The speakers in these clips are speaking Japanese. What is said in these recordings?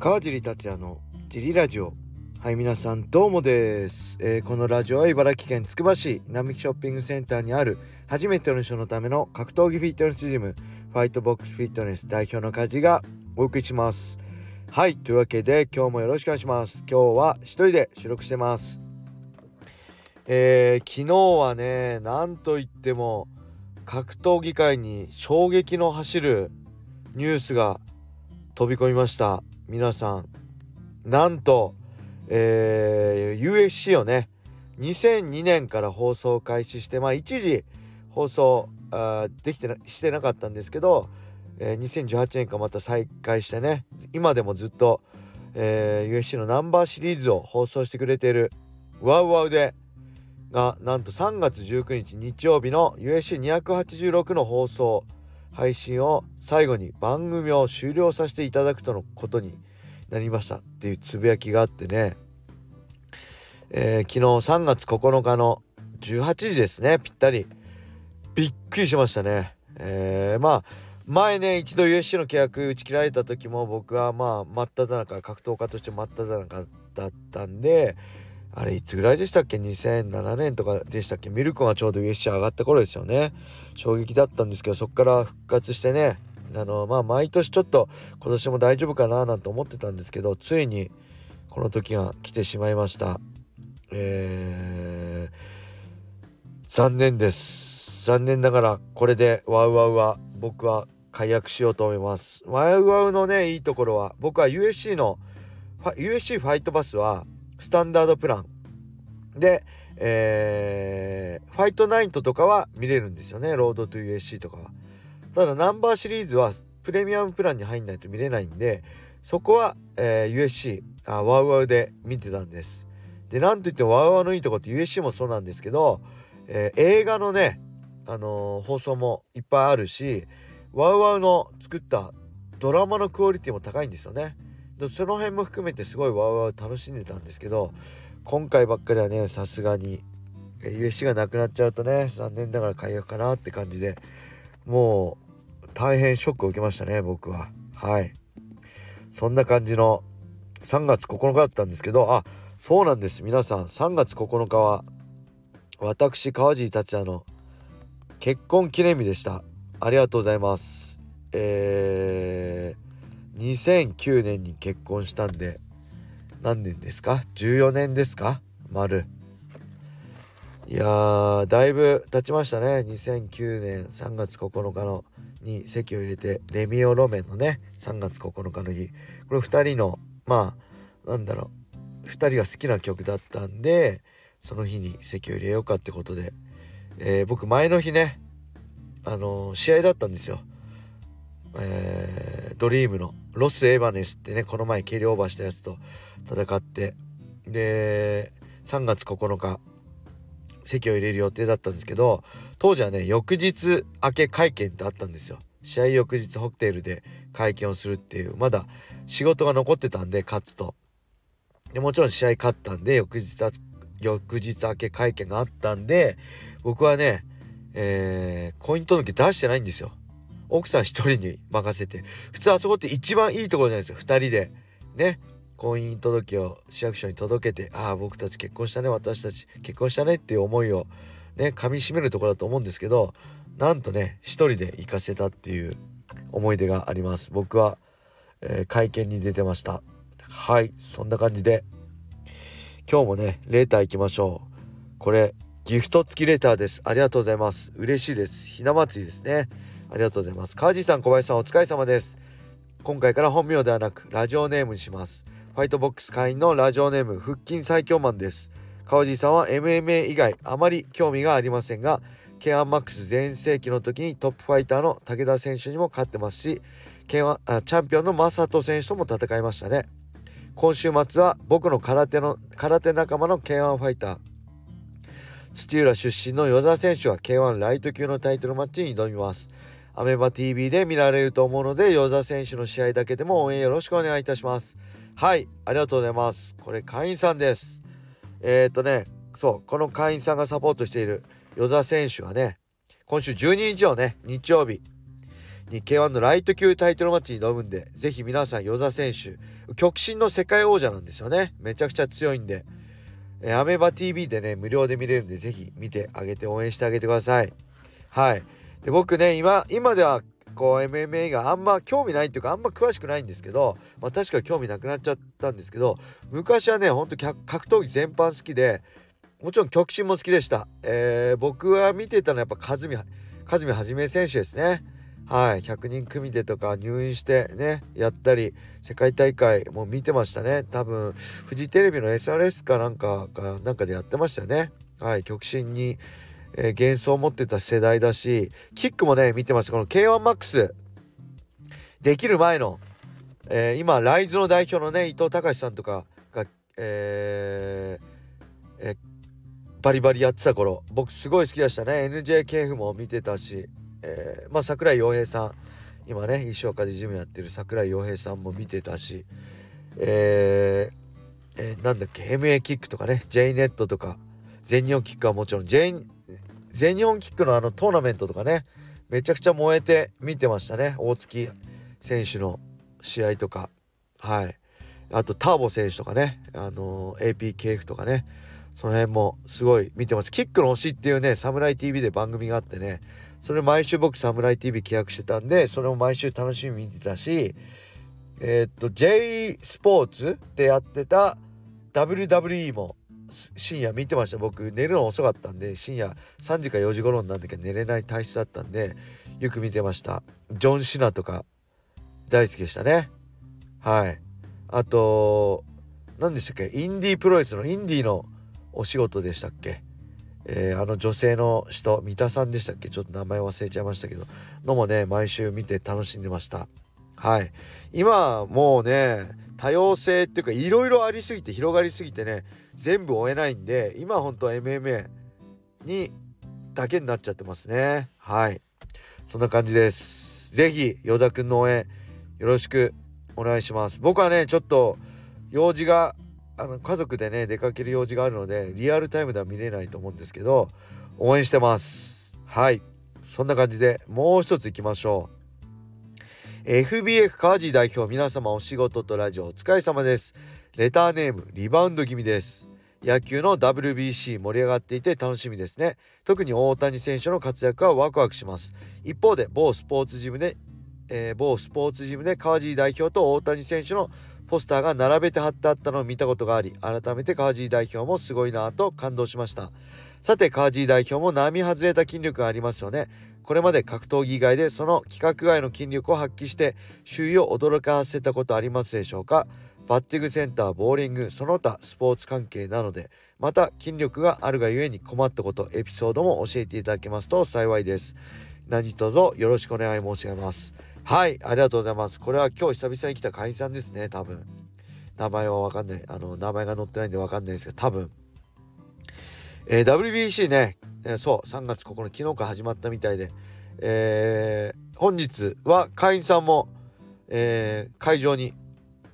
川尻達也のジリラジオ。はい皆さんどうもです、えー、このラジオは茨城県つくば市並木ショッピングセンターにある初めての人のための格闘技フィットネスジムファイトボックスフィットネス代表の梶がお送りします。はいというわけで今日もよろしくお願いします。今日は一人で収録してます。えー、昨日はねなんといっても格闘技界に衝撃の走るニュースが飛び込みました。皆さんなんと、えー、USC をね2002年から放送開始してまあ一時放送あできてなしてなかったんですけど、えー、2018年からまた再開してね今でもずっと、えー、USC のナンバーシリーズを放送してくれているワウワウでがなんと3月19日日曜日の USC286 の放送配信を最後に番組を終了させていただくとのことになりましたっていうつぶやきがあってね、えー、昨日3月9日の18時ですね。ぴったり。びっくりしましたね。えー、まあ前ね一度 USC の契約打ち切られた時も僕はまあ真っ只中格闘家として真っ只中だったんであれいつぐらいでしたっけ？2007年とかでしたっけ？ミルコがちょうど USC 上がった頃ですよね。衝撃だったんですけどそこから復活してねあのまあ毎年ちょっと今年も大丈夫かななんて思ってたんですけどついにこの時が来てしまいました。えー、残念です。残念ながらこれでワウワウは僕は解約しようと思います。ワウワウのねいいところは僕は USC の USC ファイトバスはスタンダードプラン。で、えー、ファイトナイトとかは見れるんですよね。ロードトゥ USC とかは。ただナンバーシリーズはプレミアムプランに入んないと見れないんでそこは、えー、USC あワウワウで見てたんです。でなんといってもワウワウのいいとこって USC もそうなんですけど、えー、映画のねあのー、放送もいっぱいあるしワウワウの作ったドラマのクオリティも高いんですよね。その辺も含めてすごいワウワウ楽しんでたんですけど今回ばっかりはねさすがに USC がなくなっちゃうとね残念ながら解約かなって感じでもう大変ショックを受けましたね僕は。はい。そんな感じの3月9日だったんですけどあそうなんです。皆さん3月9日は私川尻達也の結婚記念日でした。ありがとうございます。えー2009年に結婚したんで何年ですか？14年ですか？丸。いやだいぶ経ちましたね。2009年3月9日のに席を入れてレミオロメンのね3月9日の日。これ2人のまあなんだろう。2人が好きな曲だったんでその日に席を入れようかってことで、えー、僕前の日ねあのー、試合だったんですよ。えー、ドリームのロス・エヴァネスってねこの前軽量オーバーしたやつと戦って。で3月9日席を入れる予定だったんですけど当時はね翌日明け会見ってあったんですよ。試合翌日ホテルで会見をするっていうまだ仕事が残ってたんで勝つと。でもちろん試合勝ったんで翌日翌日明け会見があったんで僕はねえー、婚姻届出してないんですよ。奥さん一人に任せて。普通あそこって一番いいところじゃないですか2人で。ね。婚姻届を市役所に届けてああ僕たち結婚したね私たち結婚したねっていう思いをね噛みしめるところだと思うんですけどなんとね一人で行かせたっていう思い出があります。僕は、えー、会見に出てました。はいそんな感じで。今日もねレーター行きましょう。これギフト付きレーターです。ありがとうございます。嬉しいです。ひな祭りですね。ありがとうございます。川地さん小林さんお疲れ様です。今回から本名ではなくラジオネームにします。ファイトボックス会員のラジオネーム腹筋最強マンです。川地さんは MMA 以外あまり興味がありませんが K1MAX 全盛期の時にトップファイターの武田選手にも勝ってますし K1 あチャンピオンの正人選手とも戦いましたね。今週末は僕の空手の空手仲間の K1 ファイター。土浦出身の与座選手は K1 ライト級のタイトルマッチに挑みます。アメバ TV で見られると思うので、与座選手の試合だけでも応援よろしくお願いいたします。はい、ありがとうございます。これ会員さんです。えっ、ー、とね、そう、この会員さんがサポートしている与座選手はね、今週12日をね、日曜日、に K1 のライト級タイトルマッチに挑むんでぜひ皆さん与座選手極真の世界王者なんですよねめちゃくちゃ強いんで、えー、アメバ TV でね無料で見れるんでぜひ見てあげて応援してあげてくださいはいで僕ね今今ではこう MMA があんま興味ないっていうかあんま詳しくないんですけど、まあ、確か興味なくなっちゃったんですけど昔はねほんと格闘技全般好きでもちろん極真も好きでした、えー、僕は見てたのはやっぱ和美和美はじめ選手ですね。はい100人組でとか入院してねやったり世界大会も見てましたね。多分フジテレビの SRS かなんかかなんかでやってましたよね。はい極真に、えー、幻想を持ってた世代だしキックもね見てました。この K1MAX できる前の、えー、今ライズの代表のね伊藤隆さんとかがえー、えーバリバリやってた頃僕すごい好きでしたね。NJKF も見てたしえー、まあ櫻井洋平さん。今ね石岡でジムやってる櫻井洋平さんも見てたしえー、えー、なんだっけ MA キックとかね J ネットとか。全日本キックはもちろん J 全日本キックのあのトーナメントとかねめちゃくちゃ燃えて見てましたね。大月選手の試合とか。はい。あとターボ選手とかね。あの、APKF とかね。その辺もすごい見てます。キックの推しっていうね、サムライ TV で番組があってね、それ毎週僕サムライ TV 契約してたんで、それも毎週楽しみに見てたし、えー、っと、J スポーツでやってた WWE も深夜見てました。僕寝るの遅かったんで、深夜3時か4時頃になって寝れない体質だったんで、よく見てました。ジョン・シナとか大好きでしたね。はい。あと、何でしたっけ？インディープロレスのインディーのお仕事でしたっけ？えー、あの女性の人三田さんでしたっけ？ちょっと名前忘れちゃいましたけどのもね毎週見て楽しんでましたはい。今もうね多様性っていうかいろいろありすぎて広がりすぎてね全部追えないんで今本当は MMA にだけになっちゃってますね。はい。そんな感じです。是非与田くんの応援よろしくお願いします。僕はねちょっと用事があの家族でね出かける用事があるのでリアルタイムでは見れないと思うんですけど応援してます。はい。そんな感じでもう一ついきましょう。FBF カージ代表皆様お仕事とラジオお疲れ様です。レターネームリバウンド気味です。野球の WBC 盛り上がっていて楽しみですね。特に大谷選手の活躍はワクワクします。一方で某スポーツジムで、えー、某スポーツジムでカージ代表と大谷選手のポスターが並べて貼ってあったのを見たことがあり改めて川尻代表もすごいなぁと感動しました。さて川尻代表も並外れた筋力がありますよね。これまで格闘技以外でその規格外の筋力を発揮して周囲を驚かせたことありますでしょうか？バッティングセンターボーリングその他スポーツ関係なのでまた筋力があるがゆえに困ったことエピソードも教えていただけますと幸いです。何卒よろしくお願い申し上げます。はいありがとうございます。これは今日久々に来た会員さんですね多分。名前はわかんない。あの名前が載ってないんでわかんないですけど多分。えー、WBC ね、えー、そう3月9日昨日から始まったみたいで。えー、本日は会員さんも、えー、会場に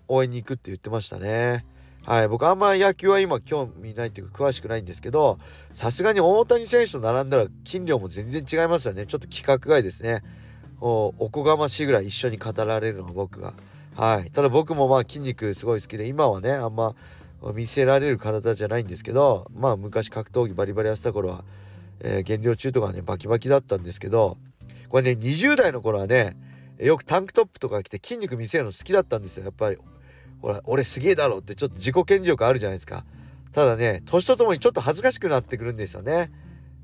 応援に行くって言ってましたね。はい僕あんま野球は今興味ないっていうか詳しくないんですけどさすがに大谷選手と並んだら筋量も全然違いますよね。ちょっと規格外ですね。おこがましいぐらい一緒に語られるのが僕が。はい。ただ僕もまあ筋肉すごい好きで今はねあんま見せられる体じゃないんですけどまあ昔格闘技バリバリやってた頃は、えー、減量中とかねバキバキだったんですけどこれね20代の頃はねよくタンクトップとか着て筋肉見せるの好きだったんですよ。やっぱりほら俺すげえだろってちょっと自己顕示欲あるじゃないですか。ただね年とともにちょっと恥ずかしくなってくるんですよね。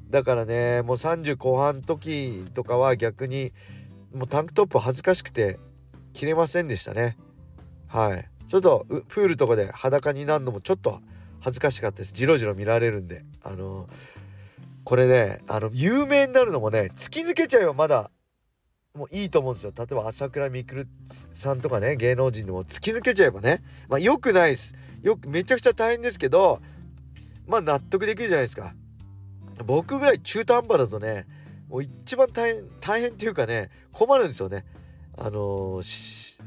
だからねもう30後半時とかは逆にもうタンクトップ恥ずかしくて着れませんでしたね。はい。ちょっとプールとかで裸になるのもちょっと恥ずかしかったです。ジロジロ見られるんで。あのこれねあの有名になるのもね突き抜けちゃえばまだもういいと思うんですよ。例えば朝倉未来さんとかね芸能人でも突き抜けちゃえばね。まあよくないです。よくめちゃくちゃ大変ですけどまあ納得できるじゃないですか。僕ぐらい中途半端だとねもう一番大変大変っていうかね困るんですよね。あのー、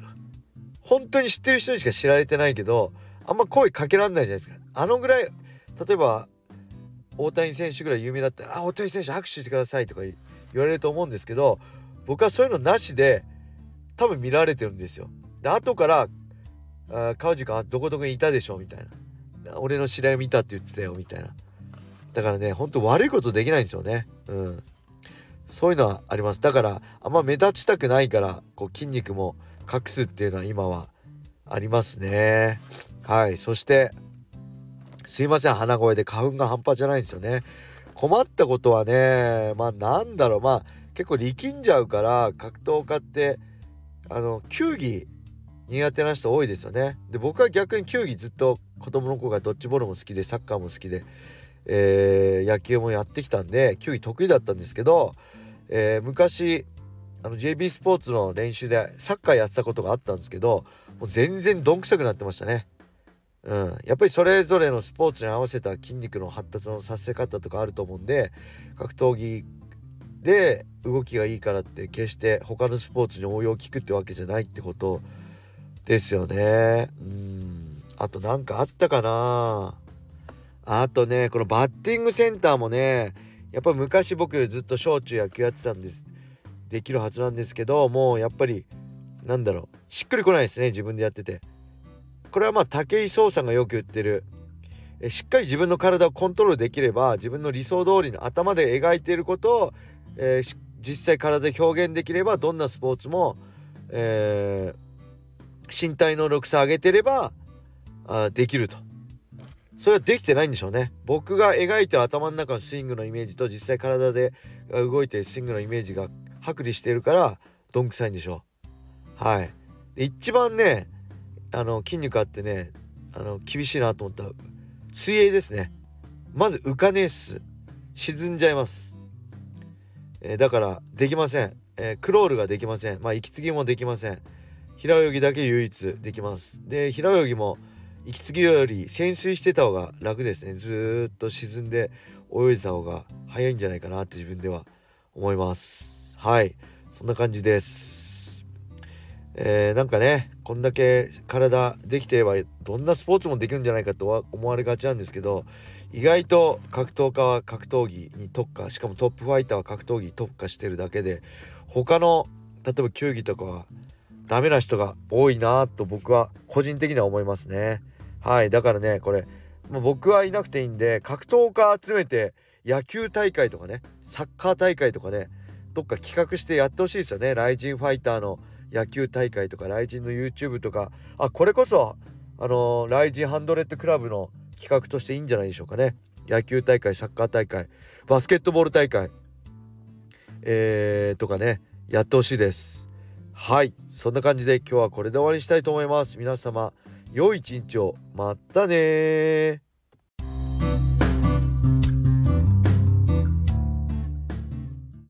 本当に知ってる人にしか知られてないけどあんま声かけらんないじゃないですか。あのぐらい例えば大谷選手ぐらい有名だったら「あ大谷選手握手してください」とか言われると思うんですけど僕はそういうのなしで多分見られてるんですよ。で後から「川地君どこどこにいたでしょ」みたいな「俺の知り合い見たって言ってたよ」みたいな。だからねほんと悪いことできないんですよね。うん。そういうのはあります。だからあんま目立ちたくないからこう筋肉も隠すっていうのは今はありますね。はい。そしてすいません。鼻声で花粉が半端じゃないんですよね。困ったことはねまあなんだろう。まあ結構力んじゃうから格闘家ってあの球技苦手な人多いですよね。で僕は逆に球技ずっと子供の頃からドッジボールも好きでサッカーも好きで、えー、野球もやってきたんで球技得意だったんですけど、えー、昔あの JB スポーツの練習でサッカーやってたことがあったんですけどもう全然どんくさくなってましたね。うん、やっぱりそれぞれのスポーツに合わせた筋肉の発達のさせ方とかあると思うんで格闘技で動きがいいからって決して他のスポーツに応用を聞くってわけじゃないってことですよね。うんあと何かあったかなあとねこのバッティングセンターもねやっぱ昔僕ずっと小中野球やってたんですできるはずなんですけどもうやっぱりなんだろうしっくりこないですね自分でやってて。これはまあ武井壮さんがよく言ってるえしっかり自分の体をコントロールできれば自分の理想通りの頭で描いていることを、えー、実際体で表現できればどんなスポーツも、えー、身体能力差上げてればあできると。それはできてないんでしょうね。僕が描いてる頭の中のスイングのイメージと実際体で動いてるスイングのイメージが剥離しているからどんくさいんでしょう。はい。一番ねあの筋肉あってねあの厳しいなと思った水泳ですね。まず浮かねえっす。沈んじゃいます、えー、だからできません、えー、クロールができません。まあ息継ぎもできません。平泳ぎだけ唯一できます。で平泳ぎも息継ぎより潜水してた方が楽ですね。ずっと沈んで泳いでた方が早いんじゃないかなって自分では思います。はい。そんな感じです。えー、なんかねこんだけ体できてればどんなスポーツもできるんじゃないかとは思われがちなんですけど意外と格闘家は格闘技に特化しかもトップファイターは格闘技に特化してるだけで他の例えば球技とかはダメな人が多いなと僕は個人的には思いますね。はいだからねこれもう僕はいなくていいんで格闘家集めて野球大会とかねサッカー大会とかねどっか企画してやってほしいですよね。ライジンファイターの野球大会とかライジンの YouTube とか。あこれこそあのー、ライジンハンドレッドクラブの企画としていいんじゃないでしょうかね。野球大会サッカー大会バスケットボール大会えー、とかねやってほしいです。はいそんな感じで今日はこれで終わりにしたいと思います。皆様良い一日を。またね